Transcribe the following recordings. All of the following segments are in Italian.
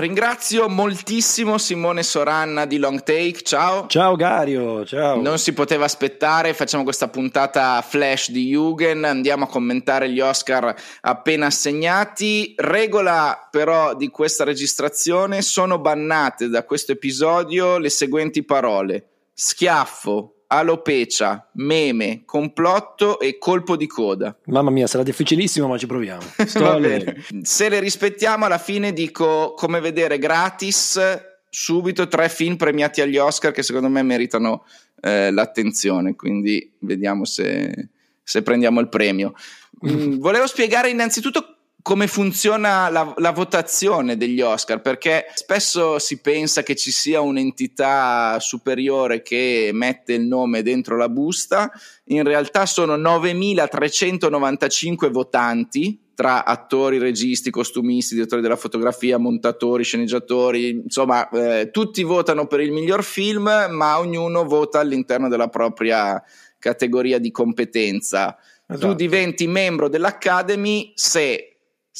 Ringrazio moltissimo Simone Soranna di Long Take, ciao. Ciao Gario, ciao. Non si poteva aspettare, facciamo questa puntata flash di Jugend, andiamo a commentare gli Oscar appena assegnati. Regola però di questa registrazione, sono bannate da questo episodio le seguenti parole. Schiaffo, alopecia, meme, complotto e colpo di coda. Mamma mia, sarà difficilissimo, ma ci proviamo. Se le rispettiamo, alla fine dico come vedere gratis subito tre film premiati agli Oscar che secondo me meritano eh, l'attenzione. Quindi vediamo se, se prendiamo il premio. Mm, volevo spiegare innanzitutto come funziona la, la, votazione degli Oscar, perché spesso si pensa che ci sia un'entità superiore che mette il nome dentro la busta, in realtà sono 9.395 votanti tra attori, registi, costumisti, direttori della fotografia, montatori, sceneggiatori, insomma, eh, tutti votano per il miglior film, ma ognuno vota all'interno della propria categoria di competenza. Esatto. Tu diventi membro dell'Academy se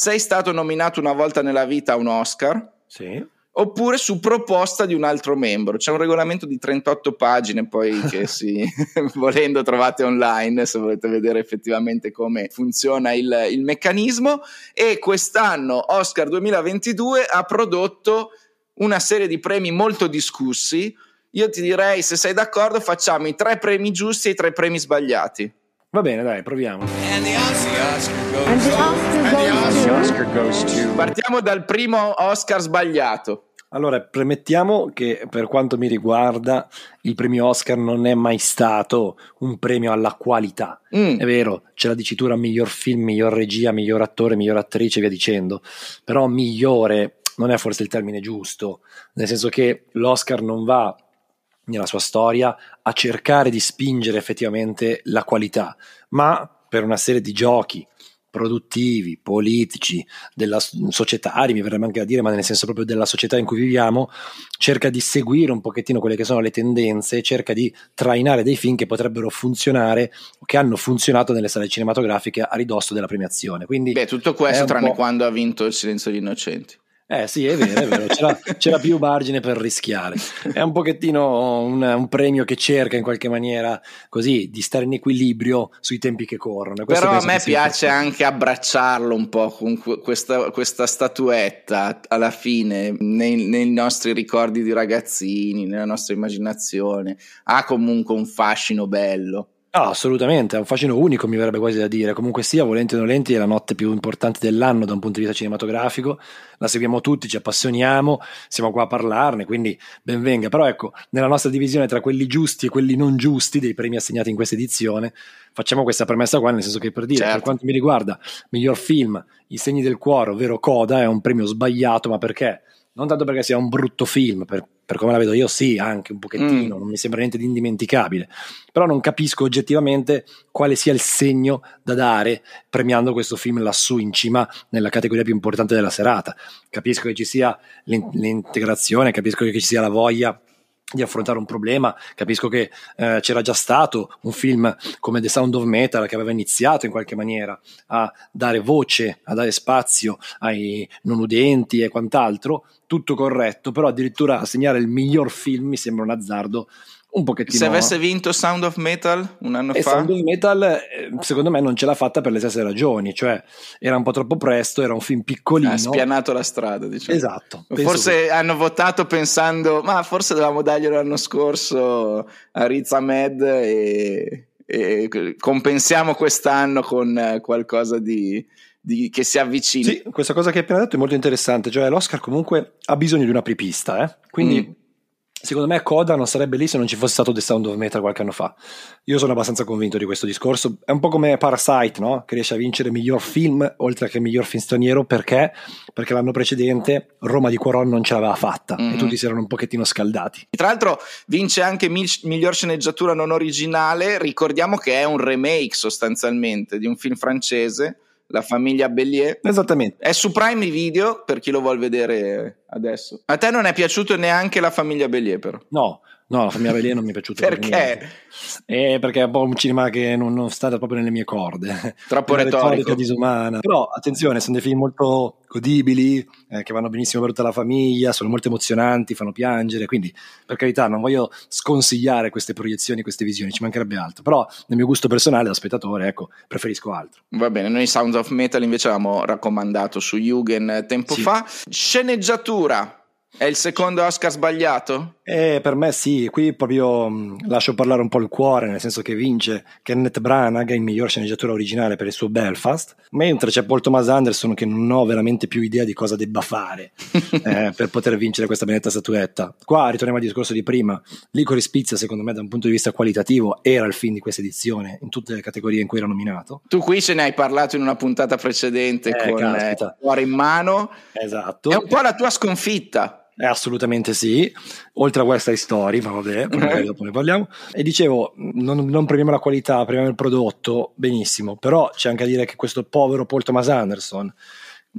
sei stato nominato una volta nella vita a un Oscar? Sì. Oppure su proposta di un altro membro. C'è un regolamento di 38 pagine, poi che si, volendo trovate online se volete vedere effettivamente come funziona il, il meccanismo. E quest'anno Oscar 2022 ha prodotto una serie di premi molto discussi. Io ti direi, se sei d'accordo, facciamo i tre premi giusti e i tre premi sbagliati. Va bene, dai, proviamo. Partiamo dal primo Oscar sbagliato. Allora, premettiamo che per quanto mi riguarda il premio Oscar non è mai stato un premio alla qualità. Mm. È vero, c'è la dicitura miglior film, miglior regia, miglior attore, miglior attrice, via dicendo. Però migliore non è forse il termine giusto, nel senso che l'Oscar non va nella sua storia a cercare di spingere effettivamente la qualità, ma per una serie di giochi produttivi, politici, della societari, mi verrebbe anche a dire, ma nel senso proprio della società in cui viviamo, cerca di seguire un pochettino quelle che sono le tendenze, cerca di trainare dei film che potrebbero funzionare o che hanno funzionato nelle sale cinematografiche a ridosso della premiazione. Quindi Beh, tutto questo tranne quando ha vinto Il silenzio degli innocenti. Eh sì, è vero, è vero. C'era, c'era, più margine per rischiare. È un pochettino un, un, premio che cerca in qualche maniera così di stare in equilibrio sui tempi che corrono. Però a me piace anche abbracciarlo un po' con questa, questa statuetta alla fine, nei, nei, nostri ricordi di ragazzini, nella nostra immaginazione. Ha comunque un fascino bello. No, assolutamente, è un fascino unico, mi verrebbe quasi da dire. Comunque sia, volenti o nolenti, è la notte più importante dell'anno da un punto di vista cinematografico. La seguiamo tutti, ci appassioniamo, siamo qua a parlarne, quindi ben venga. Però ecco, nella nostra divisione tra quelli giusti e quelli non giusti dei premi assegnati in questa edizione, facciamo questa premessa qua, nel senso che per dire, certo. per quanto mi riguarda, miglior film, I segni del cuore, ovvero Coda, è un premio sbagliato, ma perché? Non tanto perché sia un brutto film, per, per come la vedo io sì, anche un pochettino, mm. non mi sembra niente di indimenticabile, però non capisco oggettivamente quale sia il segno da dare premiando questo film lassù in cima nella categoria più importante della serata. Capisco che ci sia l'integrazione, capisco che ci sia la voglia di affrontare un problema. Capisco che eh, c'era già stato un film come The Sound of Metal che aveva iniziato in qualche maniera a dare voce, a dare spazio ai non udenti e quant'altro, tutto corretto, però addirittura assegnare il miglior film mi sembra un azzardo un pochettino. Se avesse vinto Sound of Metal un anno e fa. Sound of Metal, eh, secondo me, non ce l'ha fatta per le stesse ragioni. Cioè, era un po' troppo presto, era un film piccolino. Ha spianato la strada, diciamo. Esatto. Forse che... hanno votato pensando, ma forse dovevamo darglielo l'anno scorso a Riz Ahmed e, e compensiamo quest'anno con qualcosa di. Di, che si avvicina. Sì, questa cosa che hai appena detto è molto interessante, cioè l'Oscar comunque ha bisogno di una apripista, eh? quindi mm Secondo me Coda non sarebbe lì se non ci fosse stato The Sound of Metal qualche anno fa. Io sono abbastanza convinto di questo discorso. È un po' come Parasite, no? Che riesce a vincere miglior film oltre che miglior film straniero perché? Perché l'anno precedente Roma di Quaron non ce l'aveva fatta mm-hmm. e tutti si erano un pochettino scaldati. Tra l'altro vince anche miglior sceneggiatura non originale. Ricordiamo che è un remake sostanzialmente di un film francese la famiglia Bellier. Esattamente. È su Prime Video per chi lo vuole vedere adesso. A te non è piaciuto neanche la famiglia Bellier, però? No, No, la famiglia Belè non mi è piaciuta. perché? Eh, perché è un po' un cinema che non, non sta proprio nelle mie corde. Troppo retorico. disumana. Però attenzione, sono dei film molto godibili, eh, che vanno benissimo per tutta la famiglia, sono molto emozionanti, fanno piangere, quindi per carità non voglio sconsigliare queste proiezioni, queste visioni, ci mancherebbe altro. Però nel mio gusto personale da spettatore, ecco, preferisco altro. Va bene, noi Sounds of Metal invece avevamo raccomandato su Jugend tempo sì. fa. Sceneggiatura. È il secondo Oscar sbagliato? Eh, per me sì, qui proprio mh, mm, lascio parlare un po' il cuore, nel senso che vince Kenneth Branagh in miglior sceneggiatura originale per il suo Belfast, mentre c'è Paul Thomas Anderson che non ho veramente più idea di cosa debba fare eh, per poter vincere questa benedetta statuetta. Qua ritorniamo al discorso di prima, Licorice Pizza secondo me da un punto di vista qualitativo era il film di questa edizione in tutte le categorie in cui era nominato. Tu qui ce ne hai parlato in una puntata precedente eh, con eh, Cuore in mano. Esatto. È un po' la tua sconfitta. Eh, assolutamente sì, oltre a West Side Story, ma vabbè, magari dopo ne parliamo. E dicevo, non, non, premiamo la qualità, premiamo il prodotto, benissimo, però c'è anche a dire che questo povero Paul Thomas Anderson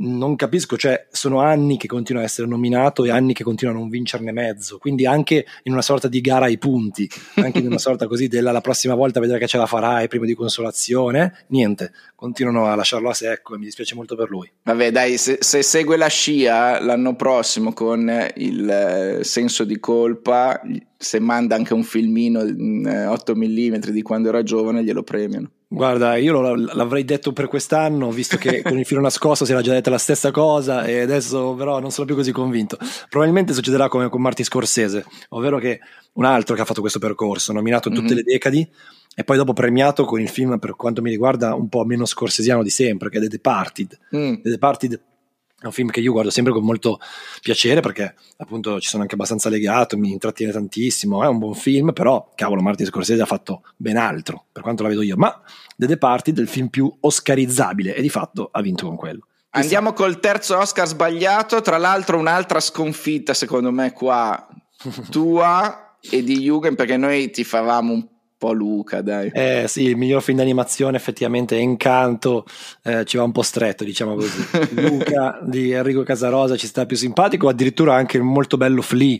non capisco, cioè sono anni che continua a essere nominato e anni che continua a non vincerne mezzo, quindi anche in una sorta di gara ai punti, anche in una sorta così della la prossima volta vedrai che ce la farai, prima di consolazione, niente, continuano a lasciarlo a secco e mi dispiace molto per lui. Vabbè dai, se, se segue la scia l'anno prossimo con il eh, senso di colpa, se manda anche un filmino in 8 mm di quando era giovane glielo premiano. Guarda, io l'avrei detto per quest'anno, visto che con il filo nascosto si era già detta la stessa cosa e adesso però non sono più così convinto. Probabilmente succederà come con Marty Scorsese, ovvero che un altro che ha fatto questo percorso, nominato in tutte mm-hmm. le decadi e poi dopo premiato con il film per quanto mi riguarda un po' meno scorsesiano di sempre, che è The Departed. Mm. The Departed è un film che io guardo sempre con molto piacere perché appunto ci sono anche abbastanza legato, mi intrattiene tantissimo, è un buon film, però cavolo Martin Scorsese ha fatto ben altro per quanto la vedo io, ma The Departed è il film più oscarizzabile e di fatto ha vinto con quello. Andiamo col terzo Oscar sbagliato, tra l'altro un'altra sconfitta secondo me qua tua e di Jugend perché noi ti favamo un po' Luca, dai. Eh sì, il miglior film d'animazione effettivamente è Incanto, eh, ci va un po' stretto, diciamo così. Luca di Enrico Casarosa ci sta più simpatico, addirittura anche il molto bello Flea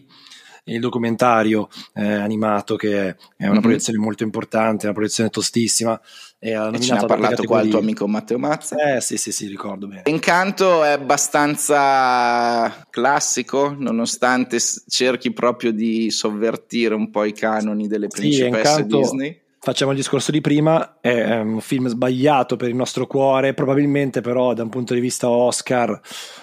il documentario eh, animato che è una mm-hmm. proiezione molto importante, una proiezione tostissima. E, e ce ne ha parlato qua il tuo amico Matteo Mazza. Eh sì, sì, sì, ricordo bene. Incanto è abbastanza classico, nonostante cerchi proprio di sovvertire un po' i canoni delle principesse sì, Disney facciamo il discorso di prima, è un film sbagliato per il nostro cuore, probabilmente però da un punto di vista Oscar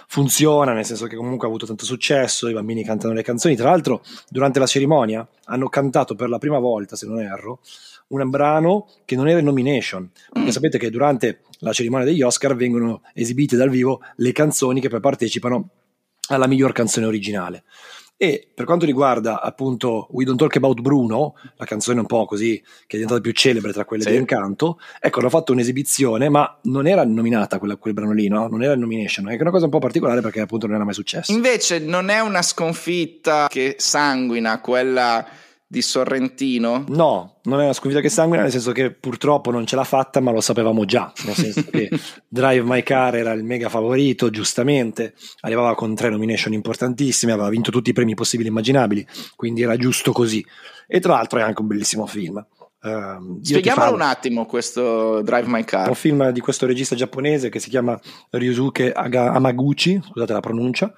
funziona, nel senso che comunque ha avuto tanto successo, i bambini cantano le canzoni, tra l'altro durante la cerimonia hanno cantato per la prima volta, se non erro, un brano che non era in nomination, perché sapete che durante la cerimonia degli Oscar vengono esibite dal vivo le canzoni che poi partecipano alla miglior canzone originale. E per quanto riguarda appunto We Don't Talk About Bruno, la canzone un po' così che è diventata più celebre tra quelle sì. di Encanto, ecco, hanno fatto un'esibizione, ma non era nominata quella, quel brano lì, no? Non era in nomination, è una cosa un po' particolare perché appunto non era mai successo. Invece non è una sconfitta che sanguina quella di Sorrentino? No, non è una sconfitta che sanguina, nel senso che purtroppo non ce l'ha fatta, ma lo sapevamo già. Nel senso che Drive My Car era il mega favorito, giustamente, arrivava con tre nomination importantissime, aveva vinto tutti i premi possibili e immaginabili, quindi era giusto così. E tra l'altro è anche un bellissimo film. Uh, Spieghiamolo un attimo questo Drive My Car. È un film di questo regista giapponese che si chiama Ryusuke Aga- Amaguchi, scusate la pronuncia,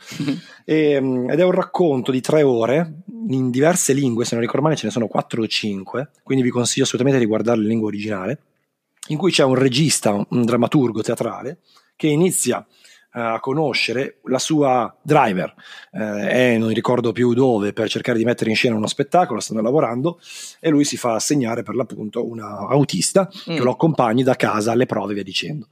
e, um, ed è un racconto di tre ore in diverse lingue, se non ricordo male ce ne sono quattro o cinque, quindi vi consiglio assolutamente di guardare la lingua originale, in cui c'è un regista, un drammaturgo teatrale, che inizia a conoscere la sua driver, eh, è non ricordo più dove, per cercare di mettere in scena uno spettacolo, stanno lavorando e lui si fa assegnare per l'appunto un autista mm. che lo accompagni da casa alle prove e via dicendo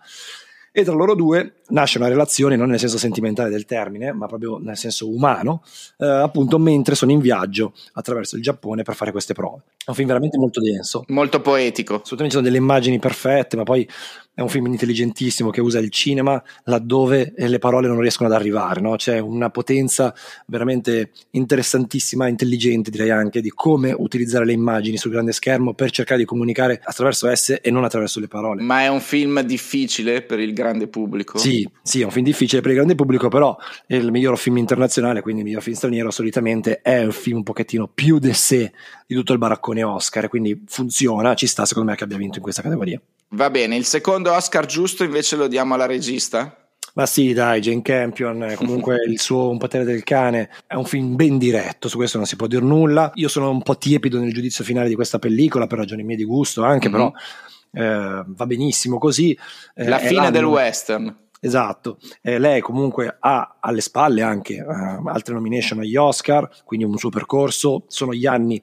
e tra loro due nasce una relazione non nel senso sentimentale del termine, ma proprio nel senso umano, eh, appunto mentre sono in viaggio attraverso il Giappone per fare queste prove. È un film veramente molto denso. Molto poetico. Assolutamente ci sono delle immagini perfette, ma poi è un film intelligentissimo che usa il cinema laddove le parole non riescono ad arrivare, no? c'è una potenza veramente interessantissima, intelligente direi anche, di come utilizzare le immagini sul grande schermo per cercare di comunicare attraverso esse e non attraverso le parole. Ma è un film difficile per il grande pubblico? Sì, Sì, sì, è un film difficile per il grande pubblico, però è il miglior film internazionale, quindi il miglior film straniero solitamente è un film un pochettino più de sé di tutto il baraccone Oscar, quindi funziona, ci sta secondo me che abbia vinto in questa categoria. Va bene, il secondo Oscar giusto invece lo diamo alla regista? Ma sì, dai, Jane Campion, comunque il suo Un potere del cane è un film ben diretto, su questo non si può dire nulla. Io sono un po' tiepido nel giudizio finale di questa pellicola, per ragioni mie di gusto anche, mm-hmm. però eh, va benissimo così. Eh, La fine del western. Esatto, eh, lei comunque ha alle spalle anche uh, altre nomination agli Oscar, quindi un suo percorso, sono gli anni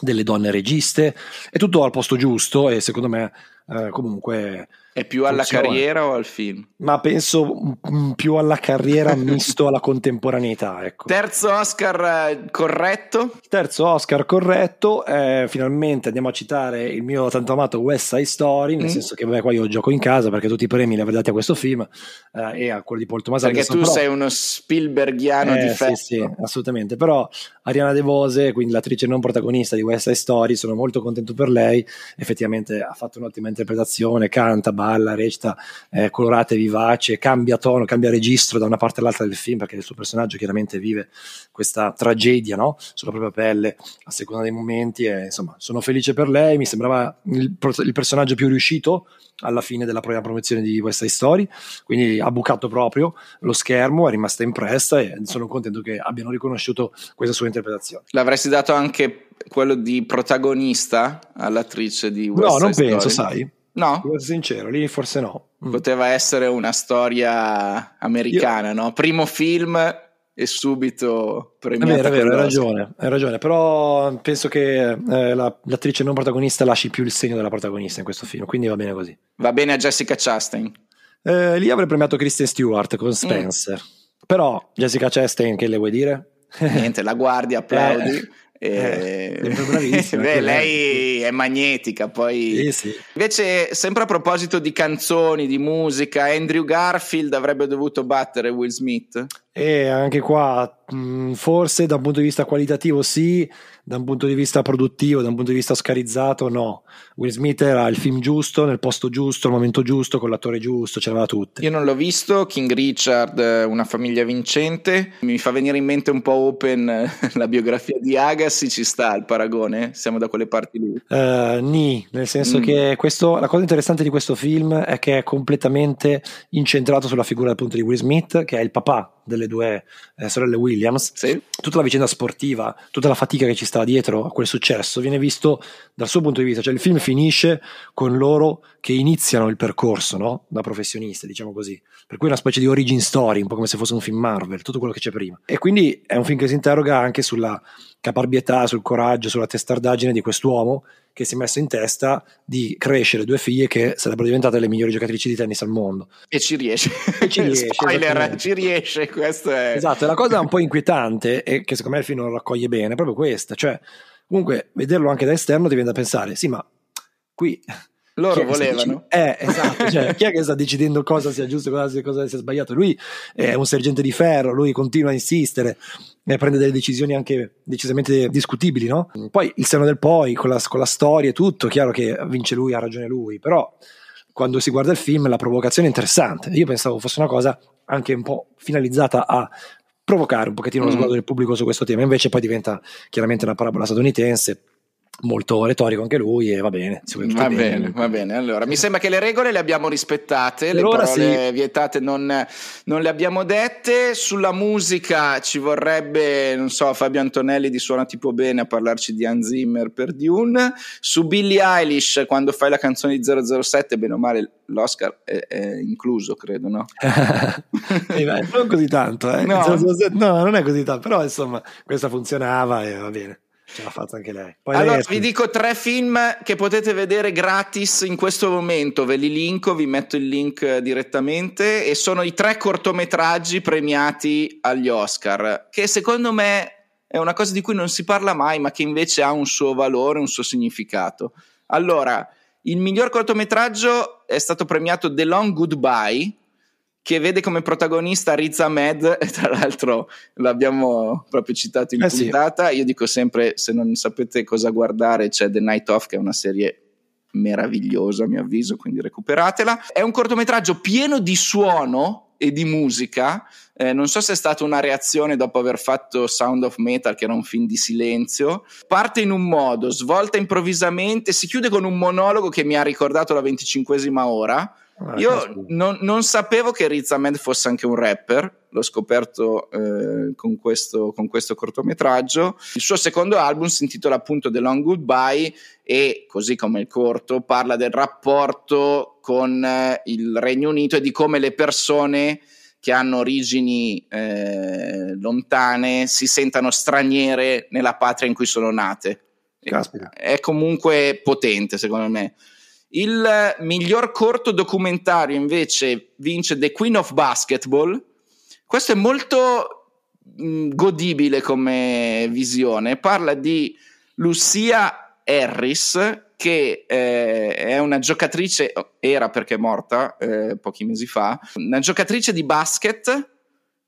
delle donne registe, è tutto al posto giusto e secondo me uh, comunque è più alla funziona. carriera o al film? Ma penso più alla carriera misto alla contemporaneità. Ecco. Terzo Oscar eh, corretto? Terzo Oscar corretto, eh, finalmente andiamo a citare il mio tanto amato West Side Story, nel mm. senso che vabbè, qua io gioco in casa perché tutti i premi li avrei dati a questo film eh, e a quello di Paul Thomas Perché tu però... sei uno Spielbergiano eh, di festa. Sì, sì, assolutamente, però Ariana De Vose, quindi l'attrice non protagonista di West Side Story, sono molto contento per lei, effettivamente ha fatto un'ottima interpretazione, canta, balla, recita, è colorata e vivace, cambia tono, cambia registro da una parte all'altra del film perché il suo personaggio chiaramente vive questa tragedia no? sulla propria pelle a seconda dei momenti e insomma sono felice per lei, mi sembrava il, il personaggio più riuscito alla fine della prima promozione di West Side Story, quindi ha bucato proprio lo schermo, è rimasta impressa e sono contento che abbiano riconosciuto questa sua interpretazione. L'avresti dato anche quello di protagonista all'attrice di West No, Side non Story? penso, sai. No? Essere sincero, lì forse no. Mm. Poteva essere una storia americana, Io... no? Primo film e subito premiata. È vero, è vero, hai ragione, hai ragione, però penso che eh, la, l'attrice non protagonista lasci più il segno della protagonista in questo film, quindi va bene così. Va bene a Jessica Chastain. Eh, lì avrei premiato Kristen Stewart con Spencer, mm. però Jessica Chastain che le vuoi dire? Niente, la guardi, applaudi. Eh. Eh, bravissima. Beh, lei è magnetica. Poi sì, sì. invece, sempre a proposito di canzoni, di musica, Andrew Garfield avrebbe dovuto battere Will Smith. E anche qua, forse da un punto di vista qualitativo, sì, da un punto di vista produttivo, da un punto di vista oscarizzato, no. Will Smith era il film giusto, nel posto giusto, al momento giusto, con l'attore giusto, ce l'aveva tutte. Io non l'ho visto, King Richard, una famiglia vincente, mi fa venire in mente un po' open la biografia di Agassi, ci sta il paragone? Siamo da quelle parti lì? Uh, ni, nel senso mm. che questo, la cosa interessante di questo film è che è completamente incentrato sulla figura appunto di Will Smith, che è il papà delle due eh, sorelle Williams, sì. Tutta la vicenda sportiva, tutta la fatica che ci sta dietro a quel successo viene visto dal suo punto di vista, cioè il film finisce con loro che iniziano il percorso no? da professioniste, diciamo così, per cui è una specie di origin story, un po' come se fosse un film Marvel, tutto quello che c'è prima. E quindi è un film che si interroga anche sulla caparbietà, sul coraggio, sulla testardaggine di quest'uomo che si è messo in testa di crescere due figlie che sarebbero diventate le migliori giocatrici di tennis al mondo. E ci riesce. E ci riesce Spoiler, ci riesce, questo è... Esatto, la cosa un po' inquietante e che secondo me il film non raccoglie bene è proprio questa, cioè comunque vederlo anche da esterno ti viene da pensare, sì ma qui loro volevano. Eh, esatto, cioè, chi è che sta decidendo cosa sia giusto e cosa, cosa sia sbagliato? Lui è un sergente di ferro, lui continua a insistere e prende delle decisioni anche decisamente discutibili, no? Poi il seno del poi, con la, con la storia e tutto, chiaro che vince lui, ha ragione lui, però quando si guarda il film la provocazione è interessante. Io pensavo fosse una cosa anche un po' finalizzata a provocare un pochettino lo mm. sguardo del pubblico su questo tema, invece poi diventa chiaramente una parabola statunitense molto retorico anche lui e va bene. Va bene, bene, va bene. Allora, mi sembra che le regole le abbiamo rispettate, le parole sì. vietate non, non, le abbiamo dette. Sulla musica ci vorrebbe, non so, Fabio Antonelli di Suona Tipo Bene a parlarci di Hans Zimmer per Dune. Su Billie Eilish, quando fai la canzone di 007, bene o male, l'Oscar è, è incluso, credo, no? non così tanto, eh. no. no, non è così tanto, però insomma, questa funzionava e va bene. Ce l'ha fatta anche lei. Poi allora lei vi dico tre film che potete vedere gratis in questo momento. Ve li linko, vi metto il link direttamente. E sono i tre cortometraggi premiati agli Oscar. Che secondo me è una cosa di cui non si parla mai, ma che invece ha un suo valore, un suo significato. Allora, il miglior cortometraggio è stato premiato The Long Goodbye che vede come protagonista Riz Ahmed, e tra l'altro l'abbiamo proprio citato in eh puntata. Sì. Io dico sempre: se non sapete cosa guardare, c'è The Night Off, che è una serie meravigliosa a mio avviso, quindi recuperatela. È un cortometraggio pieno di suono e di musica. Eh, non so se è stata una reazione dopo aver fatto Sound of Metal, che era un film di silenzio. Parte in un modo, svolta improvvisamente, si chiude con un monologo che mi ha ricordato la venticinquesima ora. Ah, Io non, non, sapevo che Riz Ahmed fosse anche un rapper, l'ho scoperto eh, con, questo, con, questo, cortometraggio. Il suo secondo album si intitola appunto The Long Goodbye e, così come il corto, parla del rapporto con eh, il Regno Unito e di come le persone che hanno origini eh, lontane si sentano straniere nella patria in cui sono nate. Caspita. È comunque potente, secondo me. Il miglior corto documentario invece vince The Queen of Basketball. Questo è molto mh, godibile come visione. Parla di Lucia Harris, che eh, è una giocatrice, era perché è morta eh, pochi mesi fa, una giocatrice di basket.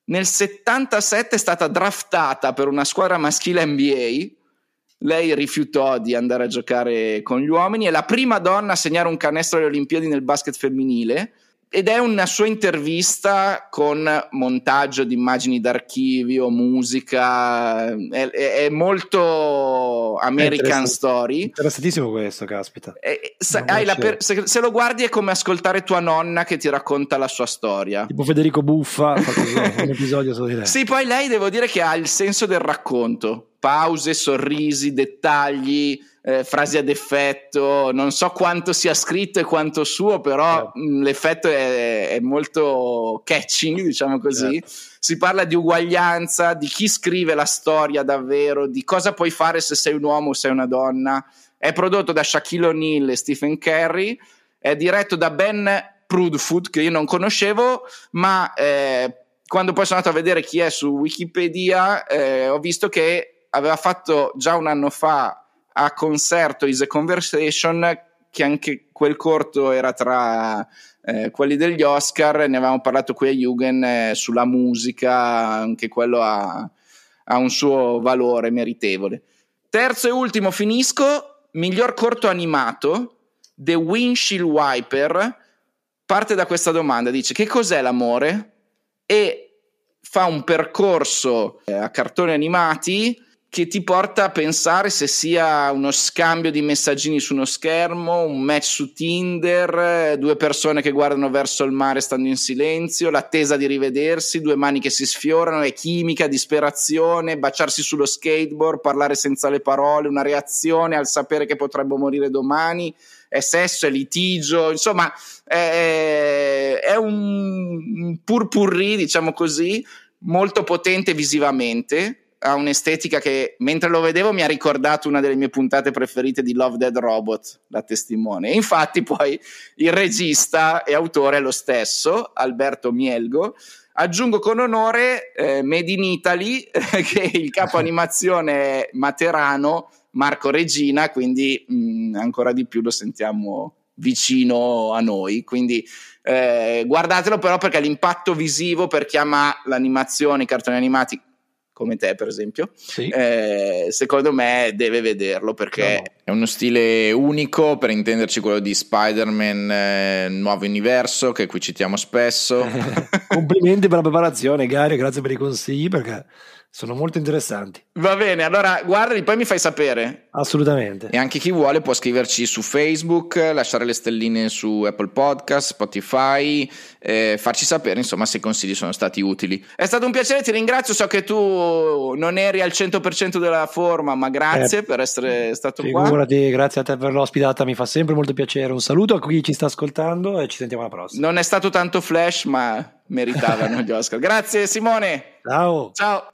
Nel 77 è stata draftata per una squadra maschile NBA lei rifiutò di andare a giocare con gli uomini, è la prima donna a segnare un canestro alle Olimpiadi nel basket femminile ed è una sua intervista con montaggio di immagini d'archivio, musica, è, è molto American Story. Interessantissimo questo, caspita. E, se, per, se, se, lo guardi è come ascoltare tua nonna che ti racconta la sua storia. Tipo Federico Buffa, un episodio solo di lei. Sì, poi lei devo dire che ha il senso del racconto pause, sorrisi, dettagli, eh, frasi ad effetto. Non so quanto sia scritto e quanto suo, però eh. mh, l'effetto è, è, molto catching, diciamo così. Eh. Si parla di uguaglianza, di chi scrive la storia davvero, di cosa puoi fare se sei un uomo o sei una donna. È prodotto da Shaquille O'Neal e Stephen Curry. È diretto da Ben Prudfoot, che io non conoscevo, ma eh, quando poi sono andato a vedere chi è su Wikipedia, eh, ho visto che aveva fatto già un anno fa a concerto Is a Conversation che anche quel corto era tra eh, quelli degli Oscar, ne avevamo parlato qui a Jugend eh, sulla musica, anche quello ha, ha, un suo valore meritevole. Terzo e ultimo finisco, miglior corto animato, The Windshield Wiper, parte da questa domanda, dice che cos'è l'amore? E fa un percorso eh, a cartoni animati che ti porta a pensare se sia uno scambio di messaggini su uno schermo, un match su Tinder, due persone che guardano verso il mare stando in silenzio, l'attesa di rivedersi, due mani che si sfiorano, è chimica, disperazione, baciarsi sullo skateboard, parlare senza le parole, una reazione al sapere che potrebbe morire domani, è sesso, è litigio, insomma è, è un purpurri, diciamo così, molto potente visivamente ha un'estetica che mentre lo vedevo mi ha ricordato una delle mie puntate preferite di Love Dead Robot, la testimone. E infatti poi il regista e autore è lo stesso, Alberto Mielgo. Aggiungo con onore eh, Made in Italy, che il capo animazione è Materano, Marco Regina, quindi mh, mm, ancora di più lo sentiamo vicino a noi. Quindi eh, guardatelo però perché l'impatto visivo per chi ama l'animazione, i cartoni animati come te per esempio, sì. eh, secondo me deve vederlo perché no. È uno stile unico, per intenderci quello di Spider-Man eh, Nuovo Universo, che qui citiamo spesso. Complimenti per la preparazione, Gary, grazie per i consigli perché sono molto interessanti. Va bene, allora guardali, poi mi fai sapere. Assolutamente. E anche chi vuole può scriverci su Facebook, lasciare le stelline su Apple Podcast, Spotify, eh, farci sapere insomma se i consigli sono stati utili. È stato un piacere, ti ringrazio, so che tu non eri al 100% della forma, ma grazie eh, per essere stato figurati. Grazie a te per l'ospitata, mi fa sempre molto piacere. Un saluto a chi ci sta ascoltando e ci sentiamo alla prossima. Non è stato tanto flash, ma meritavano gli Oscar. Grazie Simone. Ciao. Ciao.